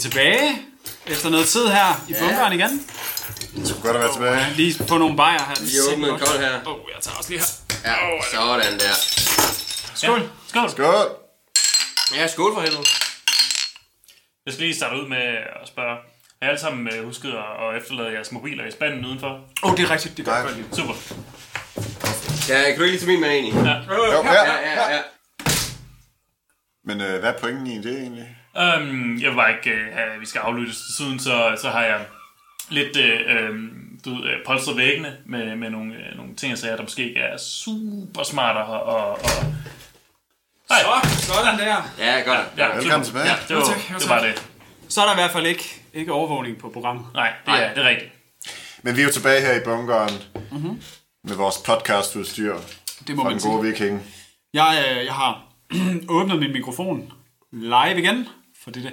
Er tilbage efter noget tid her i bunkeren igen. Så godt at være tilbage. Lige få nogle bajer her. Vi åbner en kold her. Åh, oh, jeg tager også lige her. Ja, sådan der. Skål. Skål. Skål. Ja, skål for helvede. Jeg skal lige starte ud med at spørge. Har I alle sammen øh, husket at efterlade jeres mobiler i spanden udenfor? Åh, oh, det er rigtigt. Det gør jeg. Super. Ja, kan du ikke lige tage min med i? Ja. Jo, Ja, ja. ja, ja. Men øh, hvad er pointen i det egentlig? Um, jeg bare ikke uh, vi skal aflyttes. Desuden så, så har jeg lidt uh, um, du, ved, uh, polstret væggene med, med nogle, uh, nogle ting, jeg sagde, der måske ikke er super smarte. Og, og, og... Hej. Så, sådan der. Ja, godt. Ja, Velkommen super. tilbage. Ja, det var, Jo, tak, jo, det var det. Så er der i hvert fald ikke, ikke overvågning på programmet. Nej, det er, det er rigtigt. Men vi er jo tilbage her i bunkeren mm-hmm. med vores podcastudstyr Det må fra man den sige. gode viking. Jeg, øh, jeg har åbnet min mikrofon live igen for dette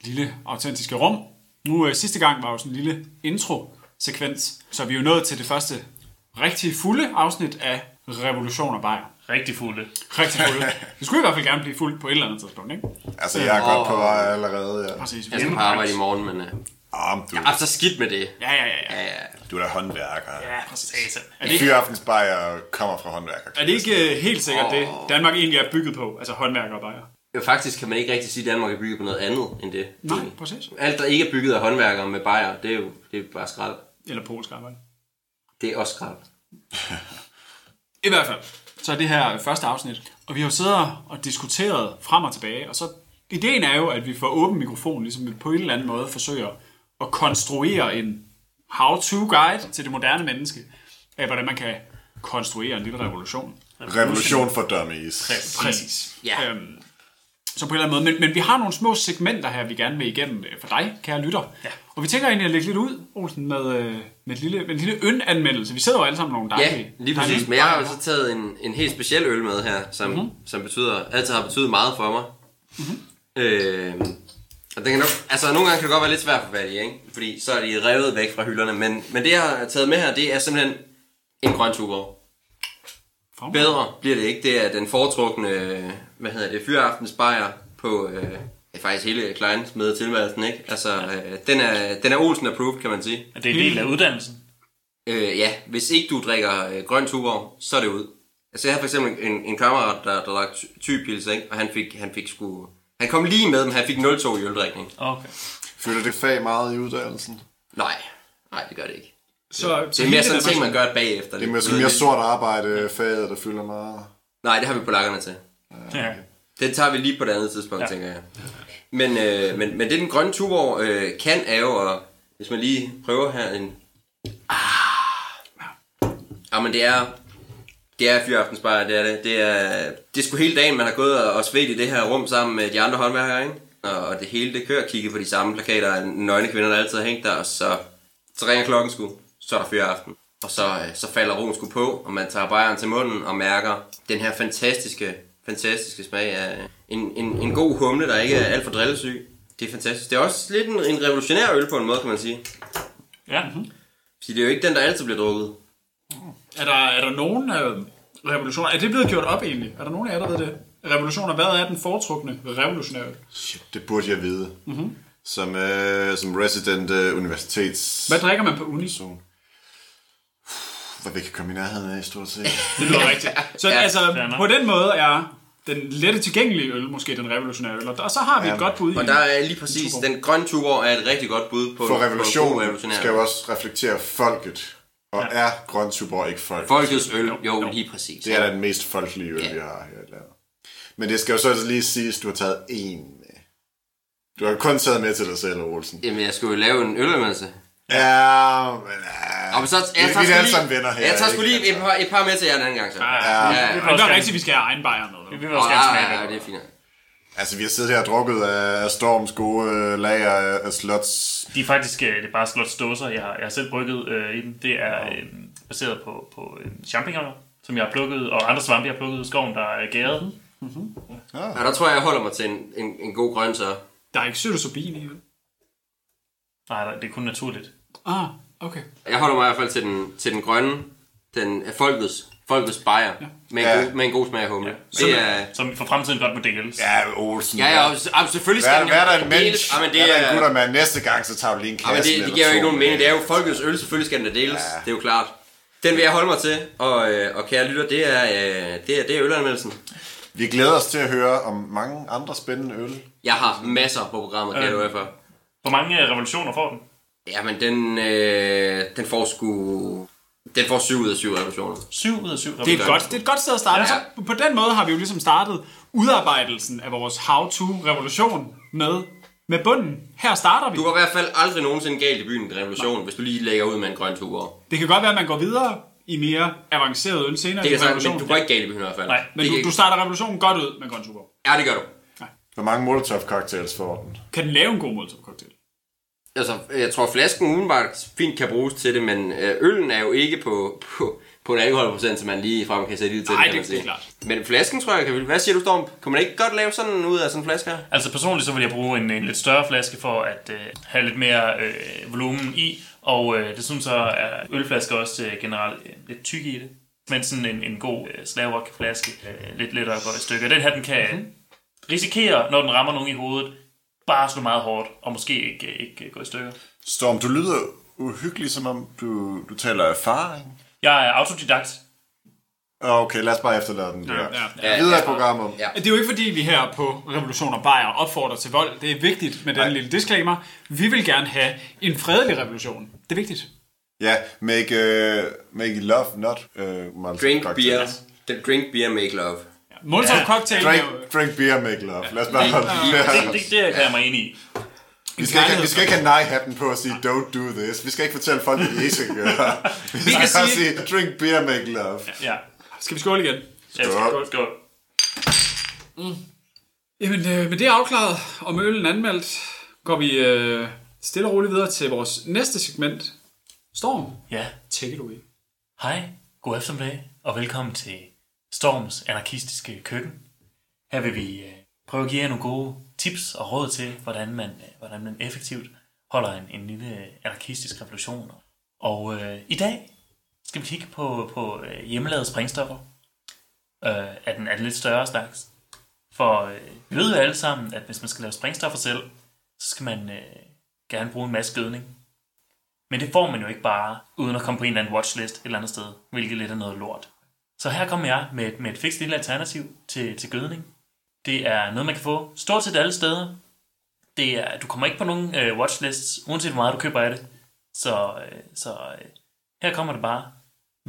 lille autentiske rum. Nu øh, sidste gang var jo sådan en lille intro-sekvens, så vi er jo nået til det første rigtig fulde afsnit af Revolution og Bayer. Rigtig fulde. Rigtig fulde. Det skulle i hvert fald gerne blive fuldt på et eller andet tidspunkt, ikke? Altså, jeg er godt på vej allerede. Ja. Præcis. Jeg skal på arbejde i morgen, men... Uh... Ah, men du, Ja, så skidt med det. Ja, ja, ja. ja. Ja, ja. du er da håndværker. Ja, satan. Er det ikke, Fyraftensbajer kommer fra håndværker. er det ikke øh, helt sikkert det, Danmark egentlig er bygget på? Altså håndværker og Bayer? Jo, faktisk kan man ikke rigtig sige, at Danmark er bygget på noget andet end det. Nej, præcis. Alt, der ikke er bygget af håndværkere med bajer, det er jo det er bare skrald. Eller polsk arbejde. Det er også skrald. I hvert fald, så er det her første afsnit. Og vi har jo siddet og diskuteret frem og tilbage, og så ideen er jo, at vi får åben mikrofon, ligesom vi på en eller anden måde forsøger at konstruere en how-to-guide til det moderne menneske, af hvordan man kan konstruere en lille revolution. Revolution for dummies. Præcis. Ja. Øhm, så på en eller anden måde. Men, men vi har nogle små segmenter her, vi gerne vil igennem øh, for dig, kære lytter. Ja. Og vi tænker egentlig at lægge lidt ud, Olsen, med, øh, med, et lille, med en lille øl-anmeldelse. Vi sidder jo alle sammen nogle Ja, dejlige... lige præcis. dejlige Men jeg har jo bajer så taget en, en helt speciel øl med her, som, mm-hmm. som betyder, altid har betydet meget for mig. Mm-hmm. Øh, og den kan nok, altså nogle gange kan det godt være lidt svært få fat i, ikke? Fordi så er de revet væk fra hylderne. Men, men det jeg har taget med her, det er simpelthen en grøn tuborg. Bedre bliver det ikke. Det er den foretrukne, hvad hedder det, fyraftens bajer på øh, faktisk hele Kleins med tilværelsen, ikke? Altså, øh, den, er, den er Olsen approved, kan man sige. Er det en del af uddannelsen? Øh, ja, hvis ikke du drikker øh, grøn tuborg, så er det ud. Altså jeg havde for eksempel en, en kammerat, der, der drak ty- typils, ikke? Og han fik, han fik sgu... Han kom lige med, men han fik 0,2 i øldrikning. Okay. Føler det fag meget i uddannelsen? Nej, nej, det gør det ikke. Så, Det er mere sådan en ting, man gør bagefter. Det er måske mere sort arbejde, faget, der fylder meget. Nej, det har vi på lakkerne til. Ja. Det tager vi lige på et andet tidspunkt, ja. Tænker jeg. Men, øh, men, men det den grønne tuborg øh, kan er jo, og hvis man lige prøver her en... Ah, ja, men det er... Det er fyraftensbajer, det er det. Det er, det er sgu hele dagen, man har gået og og svedt i det her rum sammen med de andre håndværkere, ikke? Og det hele, det kører kigge på de samme plakater af nøgne kvinder, der altid har hængt der, og så, så ringer klokken sgu. Så er der fyraften. Og så, øh, så falder roen sgu på, og man tager bajeren til munden og mærker den her fantastiske, fantastiske smag af en, en, en god humle, der ikke er alt for drillesyg. Det er fantastisk. Det er også lidt en, en revolutionær øl på en måde, kan man sige. Ja. Fordi det er jo ikke den, der altid bliver drukket. Er der, er der nogen øh, revolutioner? Er det blevet gjort op egentlig? Er der nogen af jer, der ved det? Revolutioner, hvad er den foretrukne revolutionære? Shit, det burde jeg vide. Mm-hmm. Som, øh, som resident øh, universitets... Hvad drikker man på uni? person. Hvad vi kan komme i nærheden af, stort set. Det lyder rigtigt. Så ja, Ja, altså, på den måde er den lette tilgængelige øl måske den revolutionære øl. Og så har vi et godt bud i. Og der er lige præcis, den grønne tuborg er et rigtig godt bud på, For på en god revolution revolutionær skal jo også reflektere folket. Og er grøn tuborg ikke folk? Folkets øl, jo, lige præcis. Det er da den mest folkelige øl, Ja. vi har her i landet. Men det skal jo så altså lige siges, at du har taget én med. Du har kun taget med til dig selv, Olsen. Jamen, jeg skulle jo lave en ølanmeldelse. Ja, men... Ja, men så, jeg vi, er alle sammen venner her. jeg tager sgu lige et par, et par med til jer den anden gang, så. Ja, Ja. ja, Men ja. det er rigtigt, vi skal have egen bajer med. Vi vil også gerne smage ja, det. det er fint. Altså, vi har siddet her og drukket af, Storms gode øh, lager af, af slots. De er faktisk øh, det er bare slåtsdåser. Jeg har, jeg har selv brygget øh, i dem. Det er øh, baseret på, på øh, champignoner, som jeg har plukket, og andre svampe, jeg har plukket i skoven, der er gæret. Ja, der tror jeg, jeg holder mig til en, en, en god grøn, så. Der er ikke psilocybin i, vel? Nej, det er kun naturligt. Ah, okay. Jeg holder mig i hvert fald til den, til den grønne, den er folkets, Folkets bajer. Med, en Ja. god, med en god smag af humle. Som, Det er... som for fremtiden godt må deles. Ja, Olsen. Ja, ja, og, og selvfølgelig skal Hvad, den hvad er der en deles. mensch? Ja, men Hvad det er der en er... guttermand? Næste gang, så tager vi lige en Ja, men kasse det, med det giver jo ikke nogen mening. med. Det er jo folkets øl, selvfølgelig skal den deles. Ja. Det er jo klart. Den vil jeg holde mig til, og, øh, og kære lytter, det er, øh, det er, det er ølanmeldelsen. Vi glæder os til at høre om mange andre spændende øl. Jeg har masser på programmet, kan jeg love jer for. Hvor mange øh, revolutioner får den? Jamen, den, øh, den får sgu... Den får 7 ud af 7 revolutioner. 7 ud af 7 Det er, et revolutioner. godt, det er et godt sted at starte. Ja. Så på den måde har vi jo ligesom startet udarbejdelsen af vores how-to-revolution med, med bunden. Her starter vi. Du går i hvert fald aldrig nogensinde galt i byen med revolution, hvis du lige lægger ud med en grøn tuber. Det kan godt være, at man går videre i mere avanceret øl senere Det sagtens, revolutionen. men du går ikke galt i byen i hvert fald. Nej, Men Det du, du starter revolutionen godt ud med grøn tuborg. Ja, det gør du. Hvor mange Molotov cocktails får den? Kan den lave en god molotov? Altså, jeg tror, flasken umiddelbart fint kan bruges til det, men øh, øllen er jo ikke på, på, på en alkoholprocent, som man lige frem kan sætte i til. Nej, det- det er klart. Men flasken, tror jeg, kan. Hvad siger du, Storm? Kan man ikke godt lave sådan ud af sådan en flaske her? Altså personligt så vil jeg bruge en, en lidt større flaske for at øh, have lidt mere øh, volumen i, og øh, det synes så er ølflasker også øh, generelt øh, lidt tykke i det. Men sådan en, en god øh, slavrock flaske øh, lidt lettere går i stykker. Den her den kan Mhm. risikere, når den rammer nogen i hovedet, bare slå meget hårdt, og måske ikke, ikke gå i stykker. Storm, du lyder uhyggelig, som om du, du taler erfaring. Jeg er autodidakt. Okay, lad os bare efterlade den der. Ja. Ja, Videre ja. i programmet. Ja. Det er jo ikke fordi, vi her på Revolution og Bayer opfordrer til vold. Det er vigtigt med den lille disclaimer. Vi vil gerne have en fredelig revolution. Det er vigtigt. Ja, make, uh, make love, not uh, Drink cocktails. beer. Drink beer, make love. Molotov Ja. cocktail er Drink, drink beer, make love. Lad os bare holde Det, der. det, det kan jeg mig ind i. Vi skal, ikke, vi skal ikke have nej-hatten på at sige, don't do this. Vi skal ikke fortælle folk, hvad de ikke skal gøre. Vi skal kan bare sige- sige, drink beer, make love. Ja. Skal vi skåle igen? Ja, Skål. skål, skål. Jamen, øh, med det afklaret og med øllen anmeldt, går vi øh, stille og roligt videre til vores næste segment. Storm, Ja. take it away. Hej, god eftermiddag, og velkommen til Storms anarkistiske køkken. Her vil vi øh, prøve at give jer nogle gode tips og råd til, hvordan man, øh, hvordan man effektivt holder en, en lille anarkistisk revolution. Og øh, i dag skal vi kigge på, på øh, hjemmelavede springstoffer øh, af, den, af den lidt større slags. For øh, vi ved jo alle sammen, at hvis man skal lave springstoffer selv, så skal man øh, gerne bruge en masse gødning. Men det får man jo ikke bare, uden at komme på en eller anden watchlist et eller andet sted, hvilket lidt er noget lort. Så her kommer jeg med, et- med et fikst lille alternativ til, til gødning. Det er noget, man kan få stort set alle steder. Det er, du kommer ikke på nogen øh, watchlists, uanset hvor meget du køber af det. Så, øh, så øh, her kommer det bare.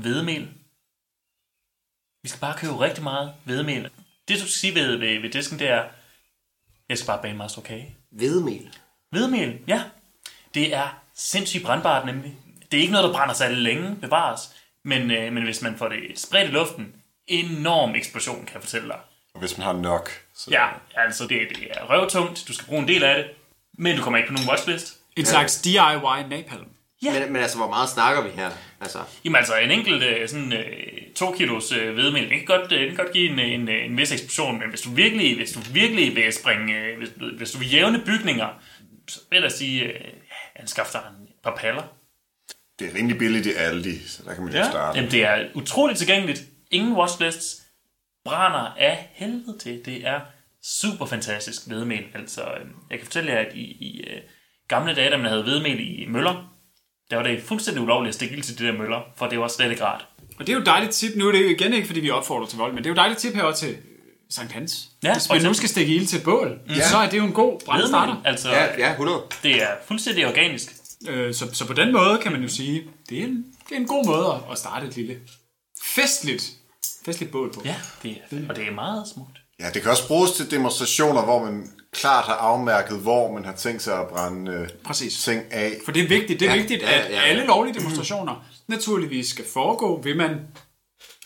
Hvedemel. Vi skal bare købe rigtig meget hvedemel. Det, du skal sige ved, ved, ved disken, det er, jeg skal bare bage en meget stor kage. Hvedemel. Hvedemel, ja. Det er sindssygt brandbart nemlig. Det er ikke noget, der brænder sig længe, bevares. Men, øh, men hvis man får det spredt i luften, enorm eksplosion, kan jeg fortælle dig. Hvis man har nok. Så. Ja, altså det, det er røvtungt, du skal bruge en del af det, men du kommer ikke på nogen watchlist. En slags DIY napalm. Ja. Men, men altså, hvor meget snakker vi her? Altså, Jamen altså, en enkelt øh, sådan, øh, to kilos øh, hvedemel, det kan godt, øh, det kan godt give en, en, en vis eksplosion, men hvis du virkelig, hvis du virkelig vil springe, øh, hvis, hvis du vil jævne bygninger, så vil jeg sige, øh, anskaf dig en par paller. Det er rimelig billigt i Aldi, så der kan man jo Ja, starte. jamen det er utroligt tilgængeligt. Ingen watchlists. Brænder af helvede til. Det er super fantastisk hvedemel. Altså, øh, jeg kan fortælle jer, at i, i øh, gamle dage, da man havde hvedemel i møller, der var det fuldstændig ulovligt at stikke ild til de der møller, for det var slet ikke rart. Og det er jo et dejligt tip. Nu er det jo igen ikke, fordi vi opfordrer til vold, men det er jo et dejligt tip her også til Sankt Hans. Ja, Hvis man nu skal stikke ild til bål, ja. så er det jo en god brandstarter. Hvedemel, altså, ja, ja, 100. det er fuldstændig organisk. Øh, så, så på den måde kan man jo sige, det er en, det er en god måde at starte et lille festligt, festligt bål på. Ja, det er, og det er meget smukt. Ja, det kan også bruges til demonstrationer, hvor man klart har afmærket, hvor man har tænkt sig at brænde øh, Præcis. ting af. For det er vigtigt, det er Ja, ja, vigtigt, ja, at ja, ja. alle lovlige demonstrationer naturligvis skal foregå, ved man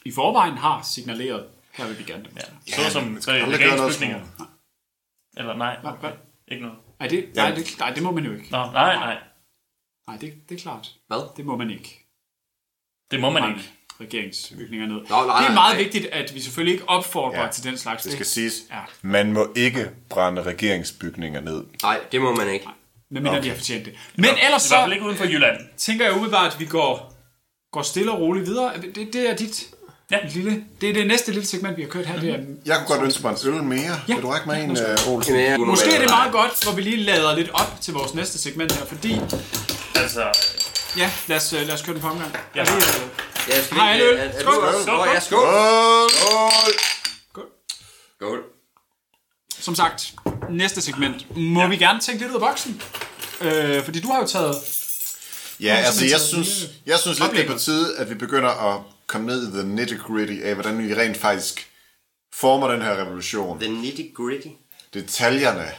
i forvejen har signaleret, her vil vi gerne demonstrere. Ja, så som noget regeringsbygninger. Eller nej, Nej, hvad? ikke noget. Nej, det, nej, det, nej, det må man jo ikke. Nå, nej, nej. Nej, det, det er klart. Hvad? Det må man ikke. Det må man brænde ikke. regeringsbygninger ned. nej, det er nej, meget nej. vigtigt, at vi selvfølgelig ikke opfordrer Ja, til den slags. Det skal siges, Ja. man må ikke brænde regeringsbygninger ned. Nej, det må man ikke. Men mindre okay. de har fortjent det. Men ellers I hvert så fald ikke uden for Jylland. tænker jeg umiddelbart, at vi går, går stille og roligt videre. Det, det er dit Ja. Lille, det er det næste lille segment, vi har kørt her. Det er, Jeg kunne godt ønske mig en øl mere. Ja. Vil du række mig en, Ja, uh, Olsen? Måske er det meget godt, hvor vi lige lader lidt op til vores næste segment her, fordi... Altså, Ja, lad os, øh, lad os køre den på omgang. Ja. Er det, øh, Ja, skal Hej, vi, øl. er, er, Skål. du også? Skål, Åh, ja, skål. Skål! Skål. som sagt, næste segment. Må ja. vi gerne tænke lidt ud af boksen? Øh, fordi du har jo taget... Ja, altså jeg synes, jeg synes lidt, det er på tide, at vi begynder at komme ned i the nitty-gritty af, hvordan vi rent faktisk former den her revolution. The nitty gritty. Detaljerne.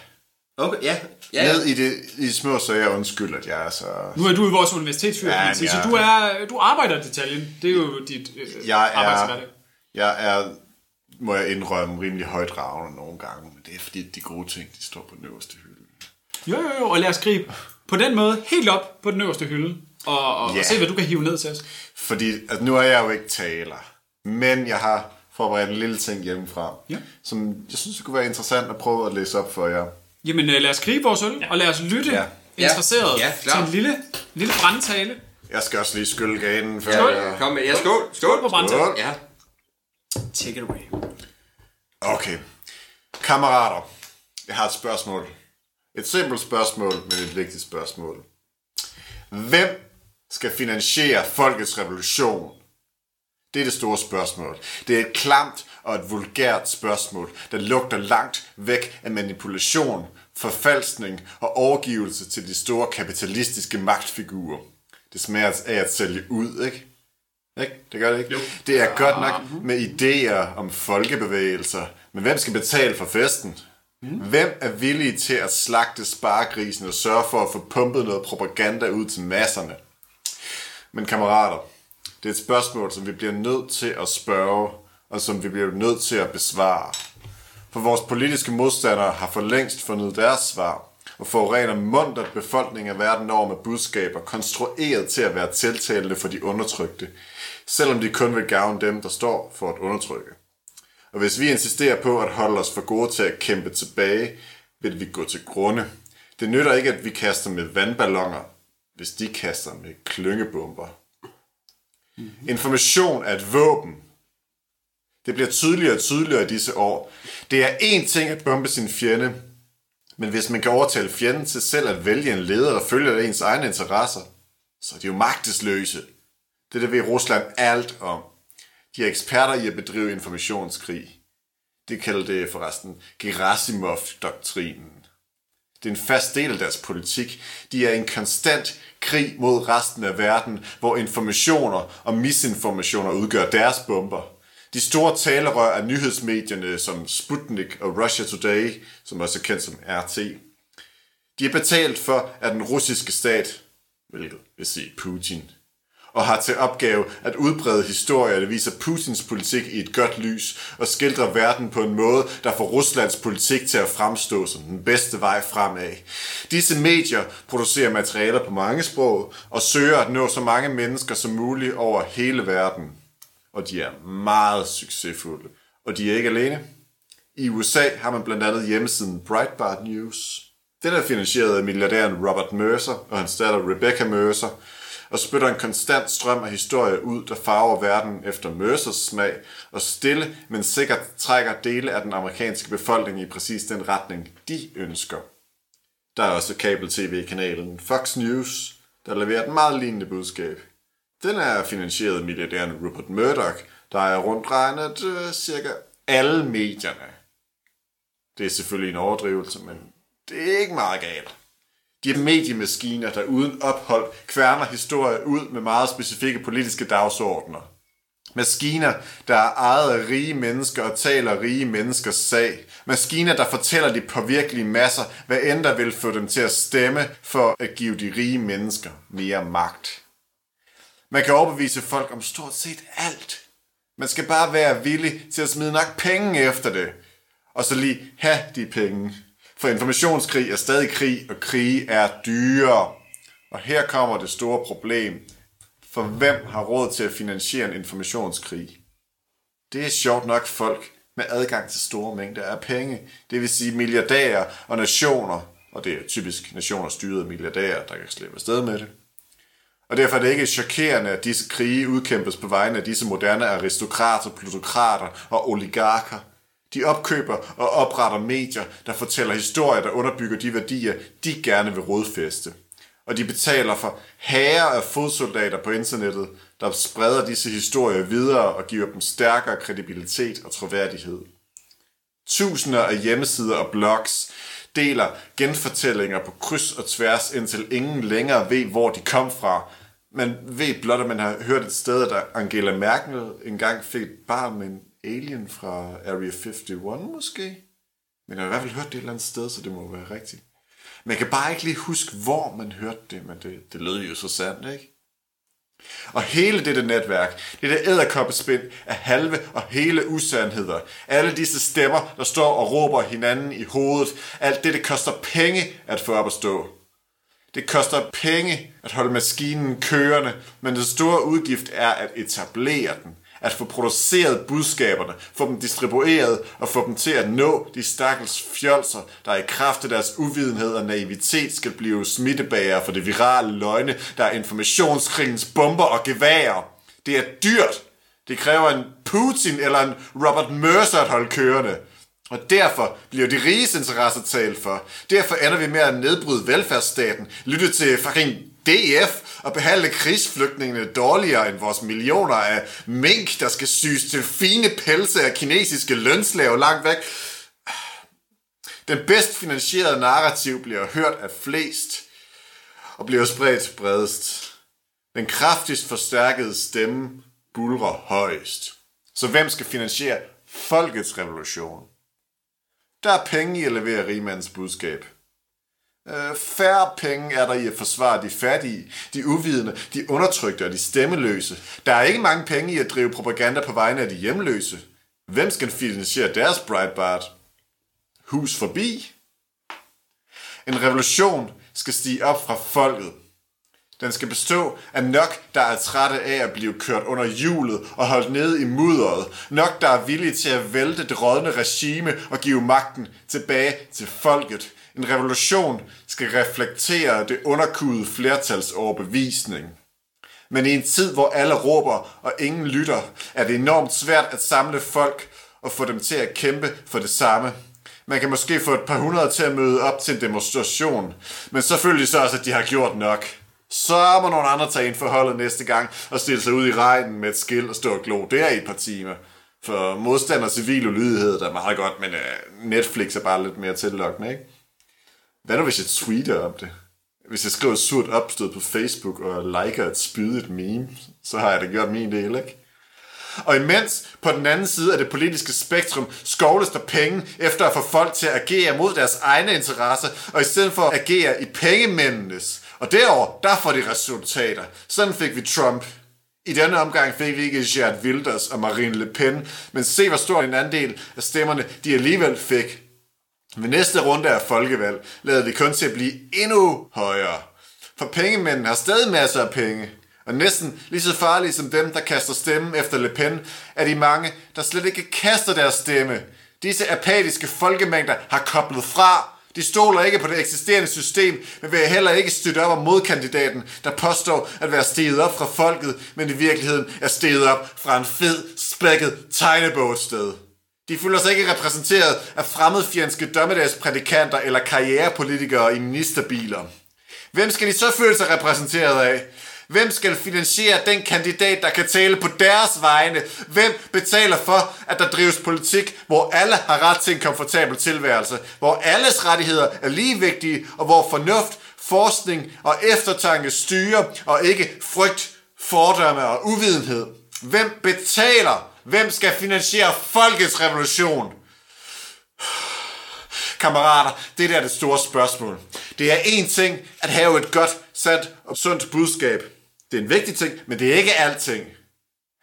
Okay, ja. Ja. Ned i, det, i små sager, undskyld, at jeg er så... Nu er du i vores universitetsfyr, Ja, ja, så du, er, du arbejder i detaljen. Det er jo dit øh, Jeg er, jeg er, må jeg indrømme, rimelig højt ravende nogle gange, men det er fordi, de gode ting, de står på den øverste hylde. Jo, jo, jo, og lad os gribe på den måde helt op på den øverste hylde, og, og, Ja. og se, hvad du kan hive ned til os. Fordi at nu er jeg jo ikke taler, men jeg har forberedt en lille ting hjemmefra, Ja. som jeg synes, det kunne være interessant at prøve at læse op for jer. Jamen, øh, lad os gribe vores øl, ja. og lad os lytte Ja. ja. interesseret Ja, klar. til en lille, lille brandtale. Jeg skal også lige skylde ganen før Ja, jeg... Kom med, ja, skål. Skål på brandtale. Skål. Ja. Take it away. Okay. Kammerater, jeg har et spørgsmål. Et simpelt spørgsmål, men et vigtigt spørgsmål. Hvem skal finansiere folkets revolution? Det er det store spørgsmål. Det er et klamt og et vulgært spørgsmål, der lugter langt væk af manipulation, forfalskning og overgivelse til de store kapitalistiske magtfigurer. Det smager af at sælge ud, ikke? Ikke? Det gør det ikke? Jo. Det er godt nok med idéer om folkebevægelser, men hvem skal betale for festen? Mm. Hvem er villige til at slagte sparegrisen og sørge for at få pumpet noget propaganda ud til masserne? Men kammerater, det er et spørgsmål, som vi bliver nødt til at spørge, og som vi bliver nødt til at besvare. For vores politiske modstandere har for længst fundet deres svar, og forurener muntert befolkningen af verden over med budskaber, konstrueret til at være tiltalende for de undertrykte, selvom de kun vil gavne dem, der står for at undertrykke. Og hvis vi insisterer på at holde os for gode til at kæmpe tilbage, vil vi gå til grunde. Det nytter ikke, at vi kaster med vandballoner, hvis de kaster med klyngebomber. Information er et våben. Det bliver tydeligere og tydeligere i disse år. Det er én ting at bombe sin fjende, men hvis man kan overtale fjenden til selv at vælge en leder, der følger ens egne interesser, så er de jo magtesløse. Det der ved Rusland alt om. De er eksperter i at bedrive informationskrig. De kalder det forresten Gerasimov-doktrinen. Det er en fast del af deres politik. De er i en konstant krig mod resten af verden, hvor informationer og misinformationer udgør deres bomber. De store talerør er nyhedsmedierne som Sputnik og Russia Today, som også er kendt som RT. De er betalt for af den russiske stat, hvilket vil sige Putin, og har til opgave at udbrede historier, der viser Putins politik i et godt lys og skildrer verden på en måde, der får Ruslands politik til at fremstå som den bedste vej fremad. Disse medier producerer materialer på mange sprog og søger at nå så mange mennesker som muligt over hele verden. Og de er meget succesfulde. Og de er ikke alene. I USA har man blandt andet hjemmesiden Breitbart News. Den er finansieret af milliardæren Robert Mercer og hans datter Rebecca Mercer, og spytter en konstant strøm af historier ud, der farver verden efter Mercers smag, og stille, men sikkert trækker dele af den amerikanske befolkning i præcis den retning, de ønsker. Der er også kabel-tv-kanalen Fox News, der leverer et meget lignende budskab. Den er finansieret af milliardæren Rupert Murdoch, der er rundt regnet øh, cirka alle medierne. Det er selvfølgelig en overdrivelse, men det er ikke meget galt. De er mediemaskiner, der uden ophold kværner historier ud med meget specifikke politiske dagsordner. Maskiner, der er ejet af rige mennesker og taler rige menneskers sag. Maskiner, der fortæller de påvirkelige masser, hvad end der vil få dem til at stemme for at give de rige mennesker mere magt. Man kan overbevise folk om stort set alt. Man skal bare være villig til at smide nok penge efter det. Og så lige have de penge. For informationskrig er stadig krig, og krig er dyre. Og her kommer det store problem. For hvem har råd til at finansiere en informationskrig? Det er sjovt nok folk med adgang til store mængder af penge. Det vil sige milliardærer og nationer, og det er typisk nationer styret af milliardærer, der kan slippe afsted med det. Og derfor er det ikke chokerende, at disse krige udkæmpes på vegne af disse moderne aristokrater, plutokrater og oligarker. De opkøber og opretter medier, der fortæller historier, der underbygger de værdier, de gerne vil rodfæste. Og de betaler for herrer af fodsoldater på internettet, der spreder disse historier videre og giver dem stærkere kredibilitet og troværdighed. Tusinder af hjemmesider og blogs deler genfortællinger på kryds og tværs, indtil ingen længere ved, hvor de kom fra. Man ved blot, at man har hørt et sted, at Angela Merkel engang fik et barn med en alien fra Area 51 måske. Men jeg har i hvert fald hørt det et eller andet sted, så det må være rigtigt. Man kan bare ikke lige huske, hvor man hørte det, men det, det lød jo så sandt, ikke? Og hele dette netværk, det der æderkoppespind af halve og hele usandheder, alle disse stemmer, der står og råber hinanden i hovedet, alt det, det koster penge at få op at stå. Det koster penge at holde maskinen kørende, men den store udgift er at etablere den at få produceret budskaberne, få dem distribueret og få dem til at nå de stakkels fjolser, der i kraft af deres uvidenhed og naivitet skal blive smittebærer for det virale løgne, der er informationskrigens bomber og geværer. Det er dyrt. Det kræver en Putin eller en Robert Mercer at holde kørende. Og derfor bliver de riges interesser talt for. Derfor ender vi med at nedbryde velfærdsstaten, lytte til fucking DF og behandle krigsflygtningene dårligere end vores millioner af mink, der skal syes til fine pelse af kinesiske lønslave langt væk. Den bedst finansierede narrativ bliver hørt af flest og bliver spredt bredest. Den kraftigst forstærkede stemme bulrer højst. Så hvem skal finansiere folkets revolution? Der er penge i at levere rigmandens budskab – Øh, færre penge er der i at forsvare de fattige, de uvidende, de undertrykte og de stemmeløse. Der er ikke mange penge i at drive propaganda på vegne af de hjemløse. Hvem skal finansiere deres Breitbart? Hus forbi? En revolution skal stige op fra folket. Den skal bestå af nok, der er trætte af at blive kørt under hjulet og holdt nede i mudderet. Nok, der er villige til at vælte det rådne regime og give magten tilbage til folket. En revolution skal reflektere det underkudede flertals overbevisning. Men i en tid, hvor alle råber og ingen lytter, er det enormt svært at samle folk og få dem til at kæmpe for det samme. Man kan måske få et par hundrede til at møde op til en demonstration, men så så også, at de har gjort nok. Så må nogle andre tage ind for holdet næste gang og stille sig ud i regnen med et skilt og stå og glo der i et par timer. For modstand og civil ulydighed der er meget godt, men uh, Netflix er bare lidt mere tillokkende, ikke? Hvad nu, hvis jeg tweeter om det? Hvis jeg skriver et surt opstød på Facebook og liker et spydigt meme, så har jeg da gjort min del, ikke? Og imens på den anden side af det politiske spektrum skovles der penge efter at få folk til at agere mod deres egne interesser, og i stedet for at agere i pengemændenes. Og derover der får de resultater. Sådan fik vi Trump. I denne omgang fik vi ikke Gert Wilders og Marine Le Pen, men se hvor stor en andel af stemmerne de alligevel fik. Ved næste runde af folkevalg lader det kun til at blive endnu højere. For pengemændene har stadig masser af penge. Og næsten lige så farlige som dem, der kaster stemmen efter Le Pen, er de mange, der slet ikke kaster deres stemme. Disse apatiske folkemængder har koblet fra. De stoler ikke på det eksisterende system, men vil heller ikke støtte op om modkandidaten, der påstår at være steget op fra folket, men i virkeligheden er steget op fra en fed, spækket tegnebogsted. De føler sig ikke repræsenteret af fremmedfjendske dommedagsprædikanter eller karrierepolitikere i ministerbiler. Hvem skal de så føle sig repræsenteret af? Hvem skal finansiere den kandidat, der kan tale på deres vegne? Hvem betaler for, at der drives politik, hvor alle har ret til en komfortabel tilværelse? Hvor alles rettigheder er lige vigtige, og hvor fornuft, forskning og eftertanke styrer, og ikke frygt, fordomme og uvidenhed? Hvem betaler Hvem skal finansiere folkets revolution? Kammerater, det der er det store spørgsmål. Det er en ting at have et godt, sandt og sundt budskab. Det er en vigtig ting, men det er ikke alting.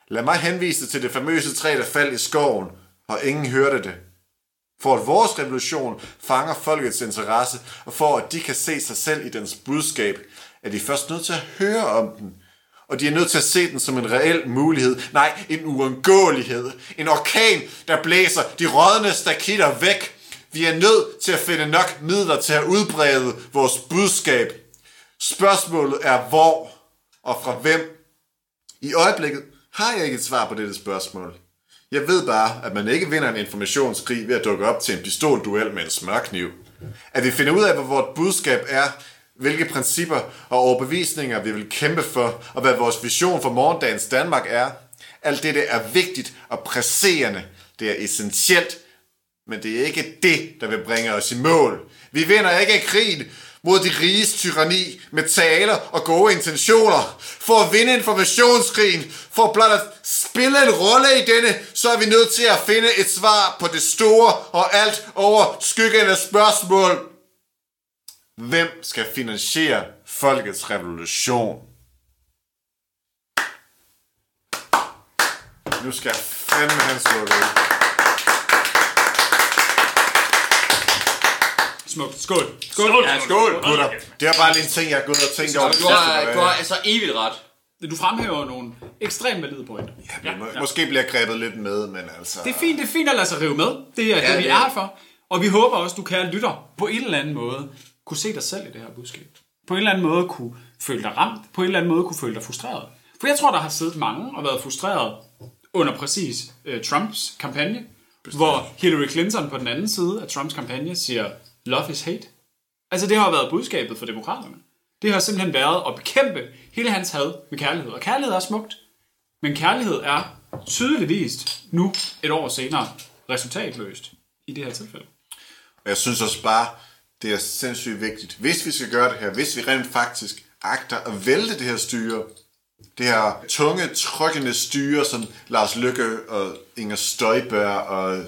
Lad mig henvise til det famøse træ, der faldt i skoven, og ingen hørte det. For at vores revolution fanger folkets interesse, og for at de kan se sig selv i dens budskab, er de først nødt til at høre om den, og de er nødt til at se den som en reel mulighed. Nej, en uundgåelighed. En orkan, der blæser de rådne stakitter væk. Vi er nødt til at finde nok midler til at udbrede vores budskab. Spørgsmålet er hvor og fra hvem? I øjeblikket har jeg ikke et svar på dette spørgsmål. Jeg ved bare, at man ikke vinder en informationskrig ved at dukke op til en pistolduel med en smørkniv. At vi finder ud af, hvad vores budskab er, hvilke principper og overbevisninger vi vil kæmpe for, og hvad vores vision for morgendagens Danmark er. Alt dette er vigtigt og presserende. Det er essentielt, men det er ikke det, der vil bringe os i mål. Vi vinder ikke krigen mod de riges tyranni med taler og gode intentioner. For at vinde informationskrigen, for blot at spille en rolle i denne, så er vi nødt til at finde et svar på det store og alt over skyggende spørgsmål. Hvem skal finansiere folkets revolution? Nu skal jeg fandme hans lukke Smukt. Skål. Skål. Skål. Ja, skål. Gutter, det er bare lige en ting, jeg har gået og tænkt over. Du har, du har altså evigt ret. Du fremhæver nogle ekstremt valide pointer. Ja, må, måske bliver jeg grebet lidt med, men altså... Det er fint, det er fint at lade sig rive med. Det er ja, det, vi det er er- her for. Og vi håber også, du kan lytter på en eller anden måde kunne se dig selv i det her budskab. På en eller anden måde kunne føle dig ramt. På en eller anden måde kunne føle dig frustreret. For jeg tror, der har siddet mange og været frustreret under præcis uh, Trumps kampagne, hvor Hillary Clinton på den anden side af Trumps kampagne siger, love is hate. Altså det har været budskabet for demokraterne. Det har simpelthen været at bekæmpe hele hans had med kærlighed. Og kærlighed er smukt. Men kærlighed er tydeligvis nu, et år senere, resultatløst i det her tilfælde. Og jeg synes også bare, det er sindssygt vigtigt. Hvis vi skal gøre det her, hvis vi rent faktisk agter at vælte det her styre, det her tunge, trykkende styre, som Lars Lykke og Inger Støjberg og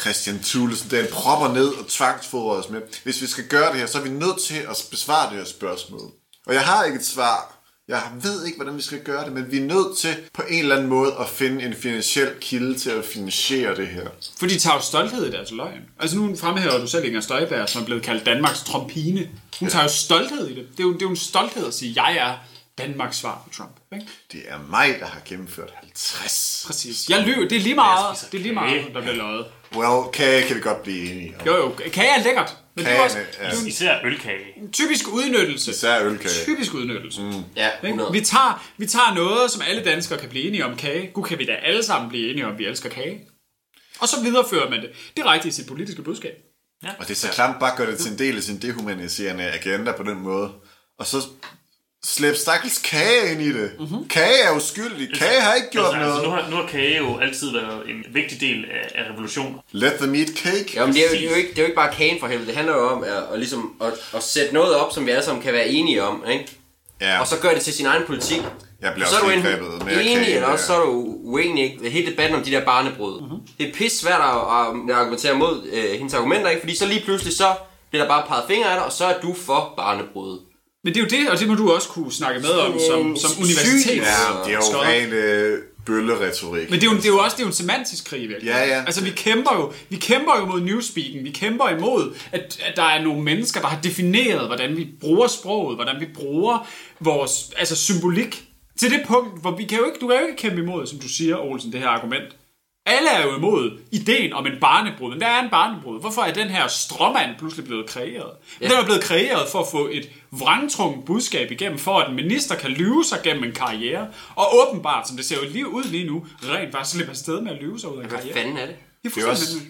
Christian Thulesen, den propper ned og tvangsfodrer os med. Hvis vi skal gøre det her, så er vi nødt til at besvare det her spørgsmål. Og jeg har ikke et svar. Jeg ved ikke, hvordan vi skal gøre det, men vi er nødt til på en eller anden måde at finde en finansiel kilde til at finansiere det her. For de tager jo stolthed i deres løgn. Altså nu fremhæver du selv Inger Støjberg, som er blevet kaldt Danmarks trompine. Hun tager jo stolthed i det. Det er jo, det er jo en stolthed at sige, jeg er Danmarks svar på Trump. Ikke? Det er mig, der har gennemført 50. Præcis. Jeg lyver. Det er lige meget, det er lige meget der bliver løjet. Well, kage kan vi godt blive enige om. Jo, jo. Kage er lækkert. Men det er også Kagene det er jo Især ølkage. en typisk udnyttelse. Især ølkage. Typisk udnyttelse. Mm. Ja, Ikke? 100. Vi, tager, vi tager noget, som alle danskere kan blive enige om kage. Gud, kan vi da alle sammen blive enige om, at vi elsker kage. Og så viderefører man det direkte i sit politiske budskab. Og det er så klamt bare at gøre det til en del af sin dehumaniserende agenda på den måde. Og så slæb stakkels kage ind i det. Mm-hmm. Kage er uskyldig. Kage har ikke gjort Altså, noget. altså, nu, har, nu har kage jo altid været en vigtig del af, af revolutioner. Let them eat cake. Ja, men det er, jo, det, er jo ikke, det er jo ikke bare kagen for helvede. Det handler jo om at, at, ligesom, at, at sætte noget op, som vi alle sammen kan være enige om. Ikke? Ja, Og så gøre det til sin egen politik. jeg bliver så er også du lige enten grebet med enig, kage. eller også så er du uenig. Ikke? Hele debatten om de der barnebrud. Mm-hmm. Det er pisse svært at, at argumentere mod øh, hendes argumenter, ikke? fordi så lige pludselig så bliver der bare peget fingre af dig, og så er du for barnebrud. Men det er jo det, og det må du også kunne snakke med om som, som Sygt. universitet. Ja, det er jo ren øh, bølleretorik. Men det er, jo, det er jo også det er jo en semantisk krig, virkelig. Ja, ja. Altså, vi kæmper jo, vi kæmper jo mod newspeaken. Vi kæmper imod, at, at der er nogle mennesker, der har defineret, hvordan vi bruger sproget, hvordan vi bruger vores altså, symbolik. Til det punkt, hvor vi kan jo ikke, du kan jo ikke kæmpe imod, som du siger, Olsen, det her argument. Alle er jo imod ideen om en barnebrud. Men hvad er en barnebrud? Hvorfor er den her stråmand pludselig blevet kreeret? Ja. Den er blevet kreeret for at få et vrangtrunget budskab igennem, for at en minister kan lyve sig gennem en karriere. Og åbenbart, som det ser jo lige ud lige nu, rent faktisk slippe afsted med at lyve sig ud af en Hvad karriere. fanden er det? Det er Det er også,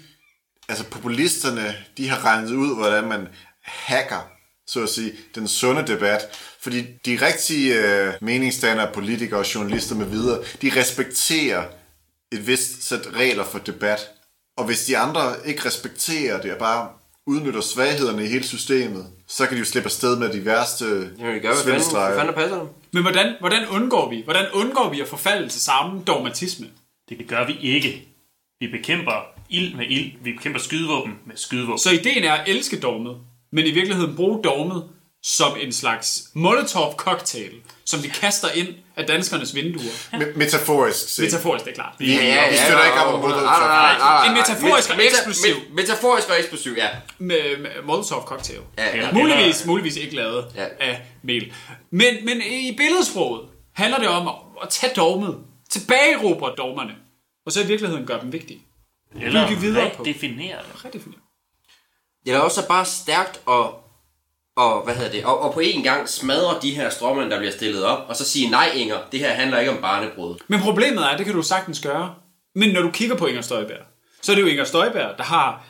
altså populisterne, de har regnet ud, hvordan man hacker, så at sige, den sunde debat. Fordi de rigtige øh, meningsdannere, politikere, journalister med videre, de respekterer et vist sæt regler for debat. Og hvis de andre ikke respekterer det, og bare udnytter svaghederne i hele systemet, så kan de jo slippe afsted med de værste Jamen, gør, hvad fanden, hvad svindestreger. fanden der passer dem? Men hvordan, hvordan undgår vi? Hvordan undgår vi at forfalde til samme dogmatisme? Det gør vi ikke. Vi bekæmper ild med ild. Vi bekæmper skydevåben med skydevåben. Så ideen er at elske dogmet, men i virkeligheden bruge dogmet som en slags Molotov-cocktail, som vi kaster ind af danskernes vinduer. Me- metaforisk set. Metaforisk, det er klart. Vi, vi støtter ikke op om Molotov. En metaforisk og eksplosiv. meta- Metaforisk og eksplosiv, ja. Med, med Molotov-cocktail. Ja, ja. Muligvis, muligvis ikke lavet Ja. af mel. Men, men i billedsproget handler det om at, tage dogmet, tilbageråbe dogmerne, og så i virkeligheden gøre dem vigtige. Eller videre på. redefinere det. Redefinere. Det er også bare stærkt at og, hvad hedder det, og, og på en gang smadre de her stråmænd, der bliver stillet op, og så sige, nej Inger, det her handler ikke om barnebrud. Men problemet er, det kan du sagtens gøre. Men når du kigger på Inger Støjberg, så er det jo Inger Støjberg, der har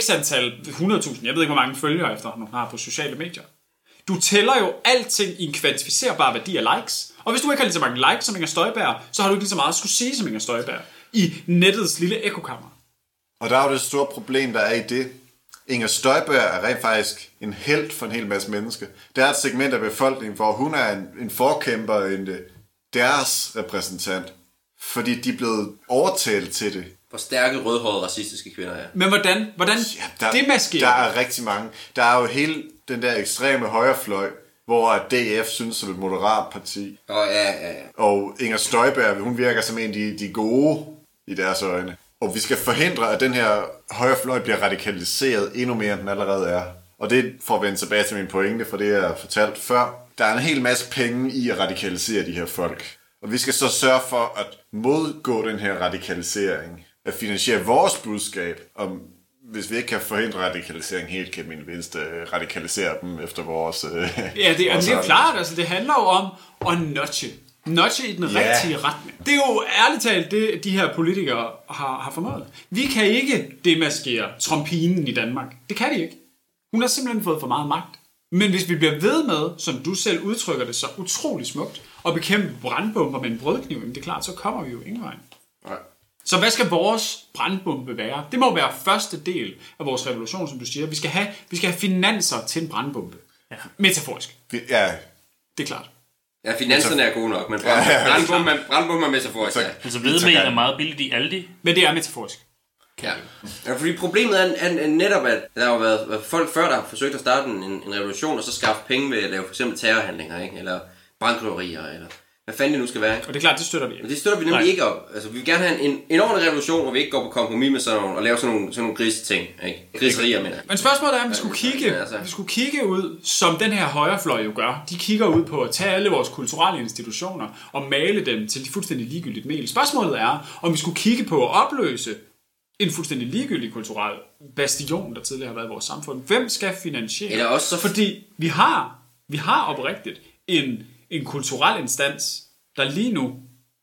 x antal 100.000, jeg ved ikke, hvor mange følgere efter hun har på sociale medier. Du tæller jo alting i en kvantificerbar værdi af likes. Og hvis du ikke har lige så mange likes som Inger Støjberg, så har du ikke lige så meget at skulle sige som Inger Støjberg i nettets lille ekokammer. Og der er jo det store problem, der er i det. Inger Støjberg er rent faktisk en held for en hel masse mennesker. Der er et segment af befolkningen, hvor hun er en, en forkæmper, en øh, deres repræsentant. Fordi de er blevet overtalt til det. Hvor stærke, rødhårede, racistiske kvinder er. Men hvordan, hvordan Ja, der, det maskerer? der er rigtig mange. Der er jo hele den der ekstreme højrefløj, hvor DF synes som et moderat parti. Og ja, ja, ja. Og Inger Støjberg, hun virker som en af de, de gode i deres øjne. Og vi skal forhindre, at den her højrefløj bliver radikaliseret endnu mere, end den allerede er. Og det får at vende tilbage til min pointe, for det jeg har fortalt før. Der er en hel masse penge i at radikalisere de her folk. Og vi skal så sørge for at modgå den her radikalisering. At finansiere vores budskab om hvis vi ikke kan forhindre radikalisering helt, kan det mindste øh, radikalisere dem efter vores... Øh, Ja, det, vores det er jo klart, altså det handler jo om at nudge. Nudge i den Ja. rigtige retning. Det er jo ærligt talt det, de her politikere har, har formået. Vi kan ikke demaskere trompinen i Danmark. Det kan de ikke. Hun har simpelthen fået for meget magt. Men hvis vi bliver ved med, som du selv udtrykker det så utrolig smukt, at bekæmpe brandbomber med en brødkniv, jamen det er klart, så kommer vi jo ingen vej. Nej. Så hvad skal vores brandbombe være? Det må være første del af vores revolution, som du siger. Vi skal have, vi skal have finanser til en brandbombe. Ja. Metaforisk. Ja, Det er klart. Ja, finanserne er gode nok, men Ja, ja, ja. brandbomber brandbomber med sig for os, ja. Altså hvedemel er meget billigt i Aldi. Men det er metaforisk. Ja. ja, fordi problemet er, er, er netop, at der har været folk før, der har forsøgt at starte en, en revolution, og så skaffe penge ved at lave for eksempel terrorhandlinger, ikke? eller bankrøverier, eller hvad fanden det nu skal være. Og det er klart, det støtter vi ikke. Men det støtter vi nemlig Nej. ikke op. Altså, vi vil gerne have en, en ordentlig revolution, hvor vi ikke går på kompromis med sådan nogle, og laver sådan nogle, sådan nogle grise ting. Ikke? Griserier, mener jeg. Men spørgsmålet er, om vi skulle kigge, altså. vi skulle kigge ud, som den her højrefløj jo gør. De kigger ud på at tage alle vores kulturelle institutioner og male dem til fuldstændig ligegyldigt mel. Spørgsmålet er, om vi skulle kigge på at opløse en fuldstændig ligegyldig kulturel bastion, der tidligere har været i vores samfund. Hvem skal finansiere? Eller også så- Fordi vi har, vi har oprigtigt en, en kulturel instans, der lige nu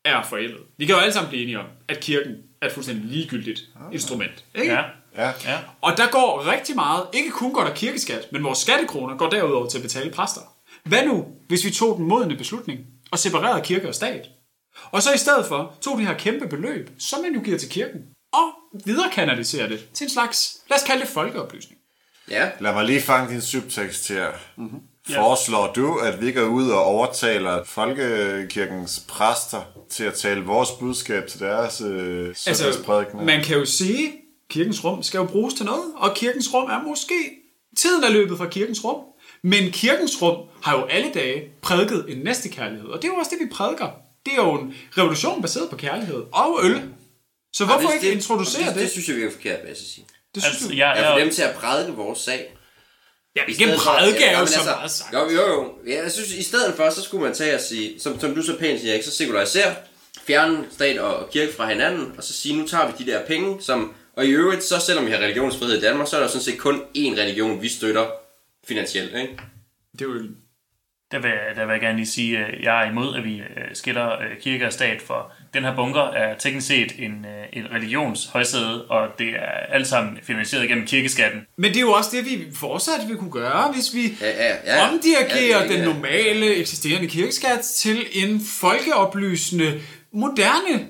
er forældet. Vi kan jo alle sammen blive enige om, at kirken er et fuldstændig ligegyldigt instrument. Ikke? Ja. ja. Ja. Og der går rigtig meget, ikke kun går der kirkeskat, men vores skattekroner går derudover til at betale præster. Hvad nu, hvis vi tog den modne beslutning og separerede kirke og stat? Og så i stedet for tog de her kæmpe beløb, som man jo giver til kirken, og videre kanaliserer det til en slags, lad os kalde det folkeoplysning. Ja, Lad mig lige fange din subtekst her. Mm-hmm. Foreslår du, at vi går ud og overtaler folkekirkens præster til at tale vores budskab til deres øh, Altså, man kan jo sige, at kirkens rum skal jo bruges til noget, og kirkens rum er måske, tiden er løbet fra kirkens rum, men kirkens rum har jo alle dage prædiket en næstekærlighed, og det er jo også det, vi prædiker. Det er jo en revolution baseret på kærlighed og øl. Så hvorfor det, ikke det, introducere det? det? Det synes jeg virker forkert, vil jeg så sige. Det synes Altså, du? jeg, Ja, for jeg, dem til at prædike vores sag. Ja, ikke jo men så altså, meget sagt. Jo, jo, jo. Ja, jeg synes, i stedet for, så skulle man tage og sige, som, som du så pænt siger, ikke, så sekularisere, fjerne stat og kirke fra hinanden, og så sige, nu tager vi de der penge, som, og i øvrigt, så selvom vi har religionsfrihed i Danmark, så er der sådan set kun én religion, vi støtter finansielt, ikke? Det er jo. Der, vil, der vil jeg gerne lige sige, at jeg er imod, at vi øh, skiller øh, kirke og stat, for den her bunker er teknisk set en, øh, en religionshøjsæde, og det er alt sammen finansieret gennem kirkeskatten. Men det er jo også det, vi fortsat vil kunne gøre, hvis vi Ja, ja, ja. omdirigerer Ja, det er den normale eksisterende kirkeskat til en folkeoplysende, moderne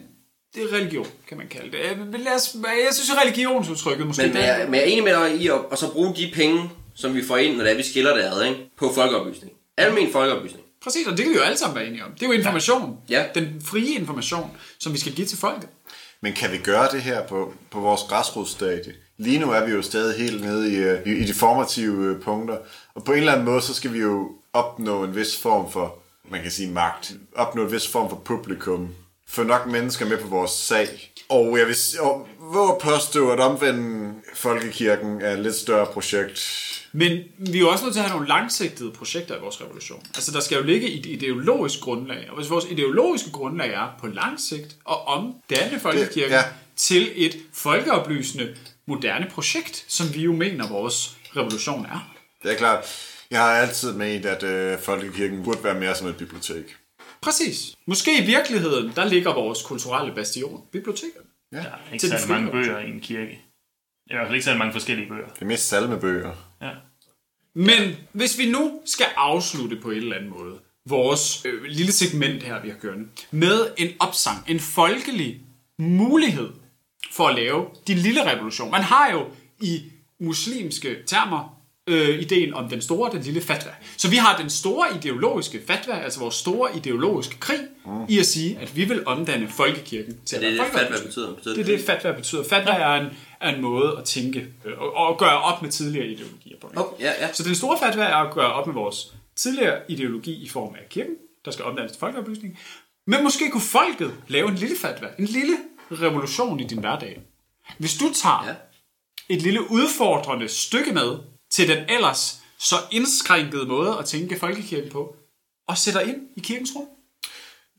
det er religion, kan man kalde det. Øh, men Lad os, jeg synes, at religionsudtrykket måske... Men, men, jeg, men jeg er enig med dig i at og så bruge de penge, som vi får ind, når det er, vi skiller det ad, ikke? på folkeoplysning. Almen folkeoplysning. Præcis, og det kan vi jo alle sammen være enige om. Det er jo information. Ja. Den frie information, som vi skal give til folket. Men kan vi gøre det her på, på vores græsrodsstadie? Lige nu er vi jo stadig helt nede i, øh, i, i de formative øh, punkter, og på en eller anden måde, så skal vi jo opnå en vis form for, man kan sige magt, opnå en vis form for publikum, få nok mennesker med på vores sag. Og jeg vil og at påstå, at omvende folkekirken er et lidt større projekt. Men vi er jo også nødt til at have nogle langsigtede projekter i vores revolution. Altså, der skal jo ligge et ideologisk grundlag. Og hvis vores ideologiske grundlag er på lang sigt at omdanne folkekirken Det- ja. til et folkeoplysende, moderne projekt, som vi jo mener, vores revolution er. Det er klart. Jeg har altid ment, at øh, Folkekirken burde være mere som et bibliotek. Præcis. Måske i virkeligheden, der ligger vores kulturelle bastion. Biblioteket. Ja. Der er ikke særlig mange bøger i en kirke. I hvert fald ikke særlig mange forskellige bøger. Det er mest salmebøger. Ja. Men hvis vi nu skal afslutte på en eller anden måde vores øh, lille segment her, vi har gjort, med en opsang, en folkelig mulighed for at lave din lille revolution. Man har jo i muslimske termer øh, ideen om den store og den lille fatwa. Så vi har den store ideologiske fatwa, altså vores store ideologiske krig, mm. i at sige, at vi vil omdanne folkekirken til Det er at det, fatwa betyder. betyder Det er det, fatwa betyder. Fatwa er en, er en måde at tænke øh, og, og gøre op med tidligere ideologier på. ikke? Oh, ja, ja. Så den store fatwa er at gøre op med vores tidligere ideologi i form af kirken, der skal omdannes til folkeoplysning. Men måske kunne folket lave en lille fatwa, en lille revolution i din hverdag. Hvis du tager Ja. et lille udfordrende stykke med til den ellers så indskrænkede måde at tænke folkekirken på, og sætter ind i kirkens rum.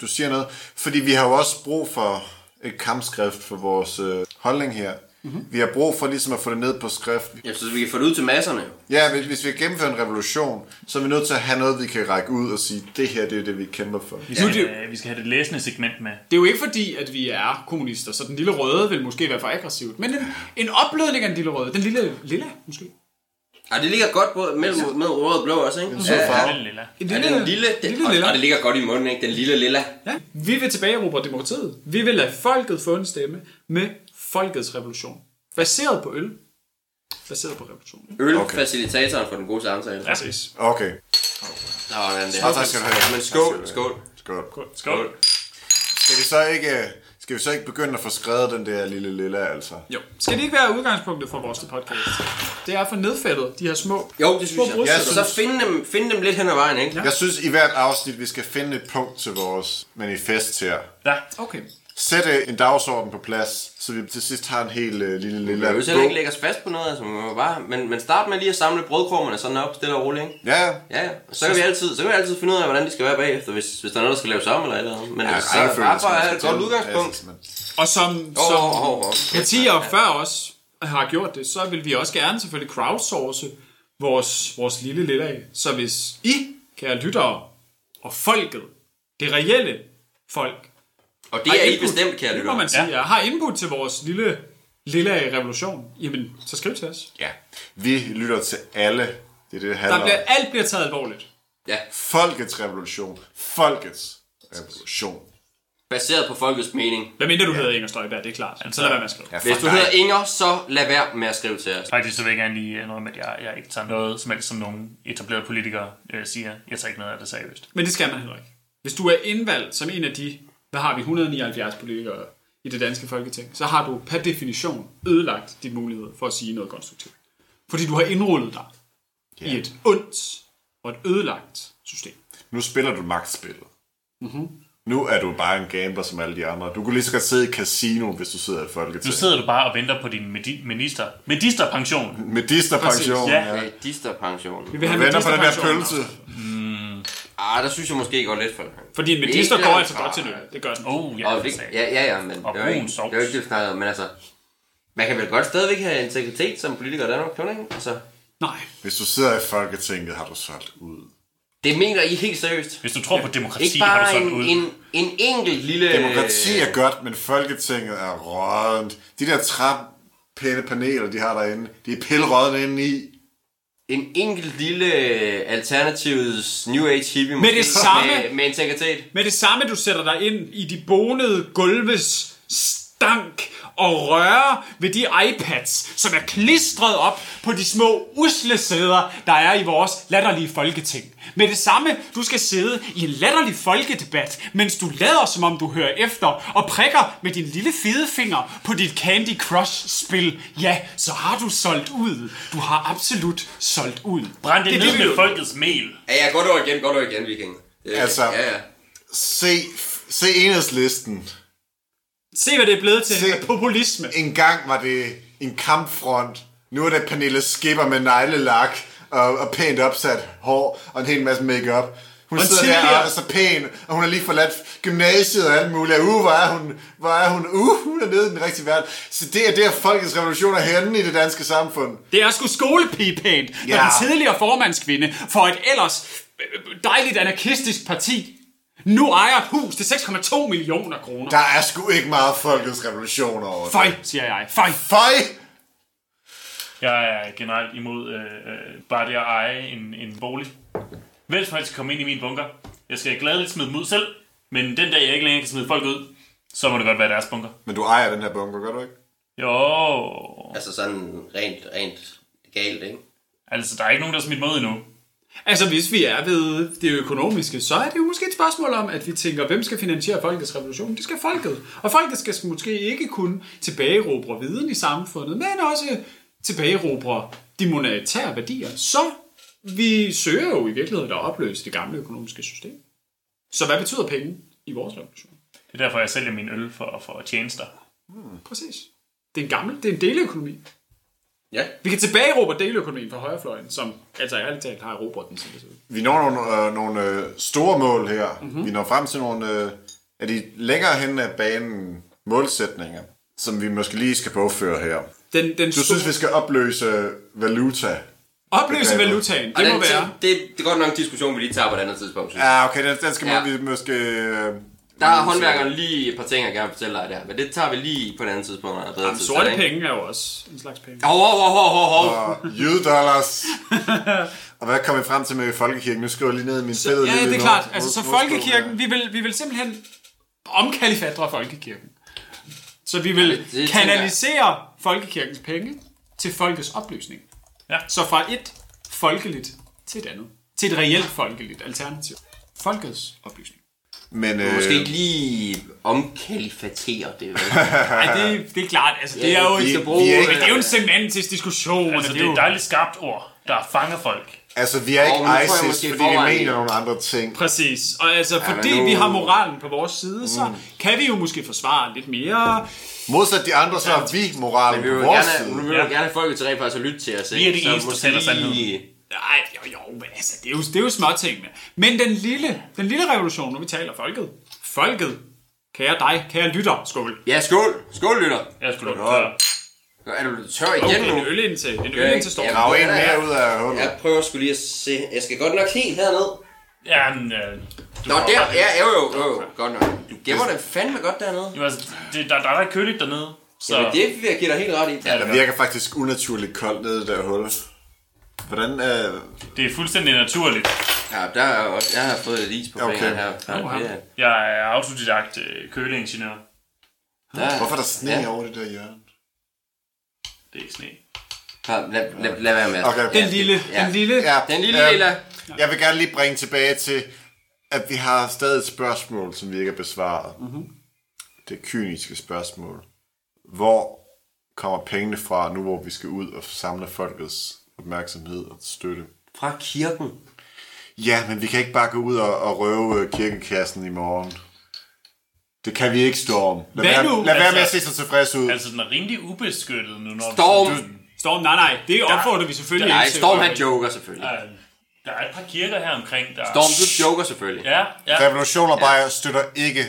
Du siger noget, fordi vi har jo også brug for et kampskrift for vores øh, holdning her. Mm-hmm. Vi har brug for ligesom at få det ned på skrift. ja. så vi kan få det ud til masserne. Ja, hvis, hvis vi gennemfører en revolution, så er vi nødt til at have noget, vi kan række ud og sige, det her det er det, vi kæmper for. Vi Nu skal, øh, vi skal have det læsende segment med. Det er jo ikke fordi, at vi er kommunister, så den lille røde vil måske være for aggressivt. Men en, en opblødning af den lille røde, den lille lilla måske. Ej, det ligger godt både mellem, mellem rød og blå også, ikke? sød farve. Lille lilla. En Ja, den lille, den, lille og, lilla. og det ligger godt i munden, ikke? Den lille lilla. Ja. Vi vil tilbage demokratiet. Vi vil lade folket få en stemme med folkets revolution. Baseret på øl. Baseret på revolution. Øl, Okay. facilitatoren for den gode samtale. Ja. Præcis. Okay, Sådan der. Tak skal du have. Men skål, skål. skål. Skål. Skal vi så ikke, øh, skal vi så ikke begynde at få skrevet den der lille lille, altså? Jo. Skal det ikke være udgangspunktet for vores podcast? Det er for nedfældet, de her små... Jo, det synes jeg. Små Ja, brudstykker. så find dem, find dem lidt hen ad vejen, ikke? Ja. Jeg synes i hvert afsnit, vi skal finde et punkt til vores manifest her. Ja. Okay. Sætte en dagsorden på plads, så vi til sidst har en helt øh, lille Vi lille vil jo ikke lægge os fast på noget, altså, man må bare, men, men start med lige at samle brødkrummerne sådan op, stille og roligt, ikke? Ja, Ja, ja. Og så kan, vi altid, så kan vi altid finde ud af, hvordan de skal være bagefter, hvis, hvis der er noget, der skal laves om eller et eller andet. Men ja ja, så bare for at have et godt udgangspunkt. Og som, som Åh, åh, åh. partier før os har gjort det, så vil vi også gerne selvfølgelig crowdsource vores, vores lille lille af. Så hvis I, kære lyttere, og folket, det reelle folk, Og det har er I input- bestemt, kære det må man lytter. sige, ja. har input til vores lille lille revolution, jamen, så skriv til os. ja. Vi lytter til alle. Det er det, det handler Der bliver, om. alt bliver taget alvorligt. Ja, Folkets revolution. Folkets revolution. baseret på folkets mening. Hvad mindre du hedder Inger Støjberg, det er klart. Så lad være med at skrive. Ja, Hvis du dig. hedder Inger, så lad være med at skrive til os. Faktisk så vil jeg gerne lige noget med, at jeg, jeg ikke tager noget som helst, som nogle etablerede politikere øh, siger. Jeg tager ikke noget af det seriøst. Men det skal man heller ikke. Hvis du er indvalgt som en af de, hvad har vi, 179 politikere i det danske folketing, så har du per definition ødelagt dit mulighed for at sige noget konstruktivt. Fordi du har indrullet dig i et ondt og et ødelagt system. Nu spiller du magtspillet. Mhm. Mm-hmm. Nu er du bare en gambler som alle de andre. Du kunne lige så godt sidde i casino, hvis du sidder i et Nu sidder du bare og venter på din medi- minister, ministerpension. Med Disney-pension. Ja. Ja. Ja. Disterpension. Vi vil have venter på den der ministerpension pølse. Ah, der synes jeg måske går lidt for langt. Fordi en medister går altså godt til noget. Det gør den. Oh, ja, Og det ja, ja, ja, men Og det er jo ikke, det er ikke det, vi snakker om, men altså, man kan vel godt stadigvæk have integritet som politiker i Danmark, kan man ikke? Altså, Nej. Hvis du sidder i Folketinget, har du solgt ud. det mener I helt seriøst. Hvis du tror på demokrati, Ikke har du solgt en, ud. en, en enkelt lille... Demokrati er godt, men Folketinget er rådent. De der træpæne paneler, de har derinde, de er pillerødne inde i. En enkelt lille alternativets New Age hippie Med det samme- med, med integritet. Med det samme, du sætter dig ind i de bonede gulves stank og røre ved de iPads, som er klistret op på de små usle sæder, der er i vores latterlige folketing. Med det samme, du skal sidde i en latterlig folkedebat, mens du lader som om du hører efter og prikker med din lille fede finger på dit Candy Crush-spil. Ja, så har du solgt ud. Du har absolut solgt ud. Brænd det, er ned med vil. folkets mel. Ja, ja, godt over igen, godt over igen, Viking. Det, Altså- Ja, ja. Se, se enhedslisten. Se, hvad det er blevet til. Se. Populisme. En gang var det en kampfront. Nu er det Pernille Skipper med neglelak og, og pænt opsat hår og en hel masse makeup. Hun Og sidder der tidligere- og er så pæn, og hun har lige forladt gymnasiet og alt muligt. Uh, hvor er hun, hvor er hun, uh, hun er nede i den rigtige verden. Så det er der, folkets revolution er henne i det danske samfund. Det er sgu skolepigepænt, når Ja. den tidligere formandskvinde for et ellers øh, dejligt anarkistisk parti nu ejer et hus til 6,2 millioner kroner. Der er sgu ikke meget folkets revolution over det. Siger jeg. Føj. Føj! Jeg er generelt imod øh, øh, bare det at eje en, en bolig. Hvem som helst kan komme ind i min bunker. Jeg skal gladeligt smide dem ud selv, men den dag jeg ikke længere kan smide folk ud, så må det godt være deres bunker. Men du ejer den her bunker, gør du ikke? Jo, Altså sådan rent, rent galt, ikke? altså der er ikke nogen, der har smidt mig ud endnu. Altså, hvis vi er ved det økonomiske, så er det jo måske et spørgsmål om, at vi tænker, hvem skal finansiere folkets revolution? Det skal folket. Og folket skal måske ikke kun tilbagerobre viden i samfundet, men også tilbagerobre de monetære værdier. Så vi søger jo i virkeligheden at opløse det gamle økonomiske system. Så hvad betyder penge i vores revolution? Det er derfor, jeg sælger min øl for, for tjenester. Præcis. Det er en gammel, det er en deleøkonomi. Ja. Vi kan tilbageråbe deleøkonomien fra højrefløjen, som altså ærligt talt har erobret den, som det ser ud. Vi når nogle, øh, nogle øh, store mål her. Mm-hmm. Vi når frem til nogle øh, af de længere hen af banen målsætninger, som vi måske lige skal påføre her. Den, den Du synes, vi skal opløse valuta? opløse valutaen, det må være. det, det er godt nok en diskussion, vi lige tager på et andet tidspunkt, synes. Ja, okay, den, den skal ja. vi måske... Øh, Der er håndværkeren lige et par ting, jeg gerne vil fortælle dig der, men det tager vi lige på et andet tidspunkt. når der er bedre Jamen, tid sorte ikke? penge er jo også en slags penge. Hov, hov, hov, hov, hov, hov. og hvad kom vi frem til med folkekirken? Nu skriver jeg lige ned i min fælde. Ja, det er klart. Altså, så folkekirken, vi vil, vi vil simpelthen omkalifatre folkekirken. Så vi vil det- det kanalisere folkekirkens penge til folkets oplysning. Ja. Så fra et folkeligt til et andet. Til et reelt folkeligt alternativ. Folkets oplysning. Men øh, Måske ikke lige omkalifatere det? Nej, det, det er klart. Altså, det er jo, vi bruge... vi er men ikke- det er jo en semantisk diskussion. Altså, og det er et dejligt skarpt ord, der fanger folk. altså, vi er ikke nu jeg ISIS, måske fordi vi mener nogle andre ting. Præcis. Og altså, fordi nu- vi har moralen på vores side, så kan vi jo måske forsvare lidt mere Modsat de andre, så har vi moralen Vi på vores gerne, nu side. vil vi jo gerne have folket til rent faktisk at lytte til os, ikke? Vi er de Så eneste, der måske taler sandhed. lige- Nej, jo, jo, men altså, det er jo, det er jo småtingene. Men den lille, den lille revolution, når vi taler folket. Folket. Kære dig, kære lytter, skål. Ja, skål! Skål, lytter! Jeg skulle Skål. høre. Er du tør igen Okay, nu? en øl ind til, en øl Ja, ind til stormen. ja, Grav en Ja, ja. mere ud af hullet. Jeg prøver sgu lige at se. Jeg skal godt nok helt herned. Ja, men, øh, Nå, der, ja, jo, jo, jo, jo, godt nok. Du gemmer den fandme godt dernede. Jo, altså, det, der, der er ret køligt dernede. Så Jamen, det vil jeg give dig helt ret i. Ja, Der virker faktisk unaturligt koldt nede i det der hul. Hvordan øh, det er fuldstændig naturligt. Ja, der er også, jeg har fået lidt is på Okay. fingeren her. Ja, Oha. ja. Jeg er autodidakt øh, køleingeniør. Der, Hvorfor er der sne Ja. over det der hjørne? Det er ikke sne. Ja, lad, lad, lad være med. Okay. Den lille, Ja. den lille. Ja, Den lille øh, lilla. Jeg vil gerne lige bringe tilbage til, at vi har stadig et spørgsmål, som vi ikke har besvaret. Mhm. Mm-hmm. Det kyniske spørgsmål. Hvor kommer pengene fra, nu hvor vi skal ud og samle folkets opmærksomhed og støtte? Fra kirken. Ja, men vi kan ikke bare gå ud og, og røve øh, kirkekassen i morgen. Det kan vi ikke, Storm. Lad, Hvad være, nu? lad være med at Altså- se så tilfreds ud. Altså, den er rimelig ubeskyttet nu, når Storm. Du, Storm, nej, nej, det opfordrer vi selvfølgelig Nej, ikke til. Storm han joker selvfølgelig. der, er, der er et par kirker her omkring, der... Storm, du joker selvfølgelig. Ja, ja. Revolutioner bare støtter ikke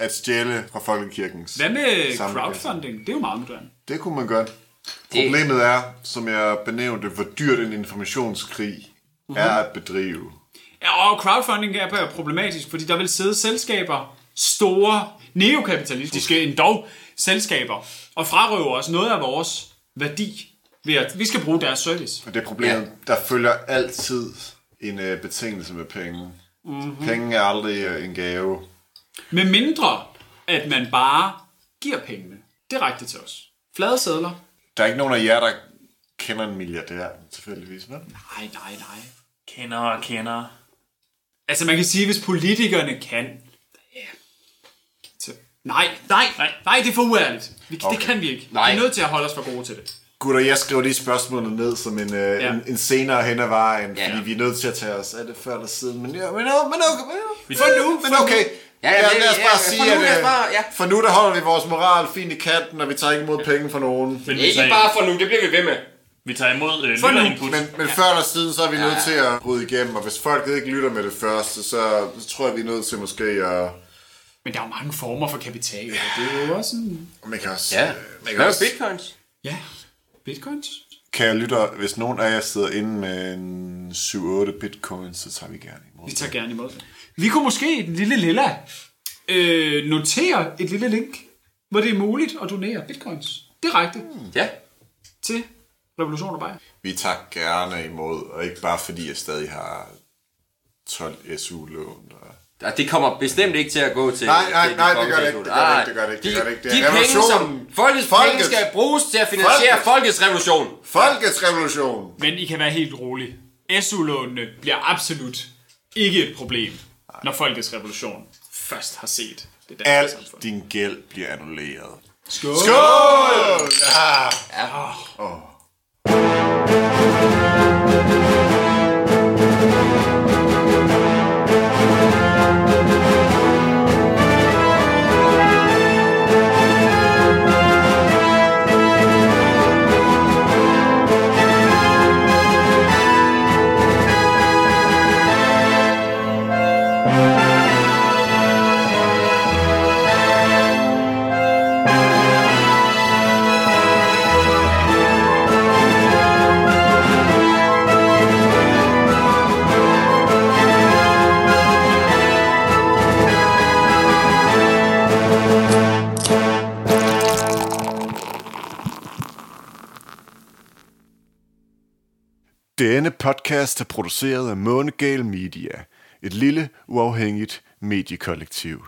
at stjæle fra folkekirkens. Hvad med crowdfunding? Det er jo meget moderne. Det kunne man godt. Problemet er, som jeg benævnte, hvor dyrt en informationskrig Mhm. er at bedrive. Ja, og crowdfunding er problematisk, fordi der vil sidde selskaber, store, neokapitalistiske endog selskaber, og frarøve os noget af vores værdi ved at vi skal bruge deres service. Og det er problemet, Ja. der følger altid en uh, betingelse med penge. Mm-hmm. Penge er aldrig øh, en gave. Med mindre, at man bare giver pengene direkte til os. Flade sædler? Der er ikke nogen af jer, der kender en milliardær, tilfældigvis, vel? Nej, nej, nej. Kender og kender. Altså man kan sige, hvis politikerne kan... Ja. Så, nej, nej, nej, nej, det er for uærligt. Vi, okay. Det kan vi ikke. Nej. Vi er nødt til at holde os for gode til det. Gutter, jeg skriver lige spørgsmålene ned som en, uh, Ja. en, en senere hen ad vejen, Ja. fordi vi er nødt til at tage os af det før eller siden. Men, ja, men, men, okay, men, For nu, men for okay. Ja, ja, lad, os ja, bare for sige, nu, at øh, bare- ja. for nu der holder vi vores moral fint i kanten, og vi tager ikke imod penge fra nogen. Men Ikke så- bare for nu, det bliver vi ved med. Vi tager imod øh, For nu. lytterinput. Men, men før eller siden, så er vi nødt til at bryde igennem, og hvis folk ikke lytter med det første, så, så tror jeg, vi er nødt til måske at... Men der er jo mange former for kapital, og det er jo også sådan... Man kan også... Ja. Man kan også bitcoins? Ja, bitcoins. Kære lytter, hvis nogen af jer sidder inde med en 7-8 bitcoins, så tager vi gerne imod. Vi tager gerne imod det. Vi kunne måske, den lille lilla, øh, notere et lille link, hvor det er muligt at donere bitcoins direkte Ja. til Revolution og Bayer. Vi tager gerne imod, og ikke bare fordi jeg stadig har 12 SU-lån. Og... Og det kommer bestemt ikke til at gå til... Nej, nej, til de nej, det gør det ikke, det gør det ikke, det gør det ikke, det De, gør det ikke. Det er de penge, revolutionen. som folkets, penge Folkets. skal bruges til at finansiere Folkets. folkets revolution. Folkets revolution! Men I kan være helt rolige. SU-lånene bliver absolut ikke et problem, når Folkets Revolution først har set det danske Al samfund. din gæld bliver annulleret. Skål! Skål! Ja. Denne podcast er produceret af Månegal Media, et lille, uafhængigt mediekollektiv.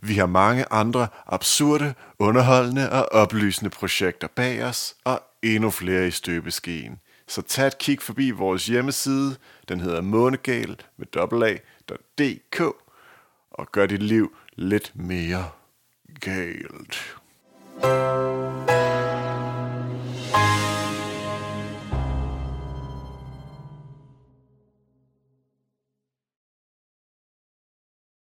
Vi har mange andre absurde, underholdende og oplysende projekter bag os, og endnu flere i støbeskeen. Så tag et kig forbi vores hjemmeside, den hedder månegal med a.dk, og gør dit liv lidt mere galt.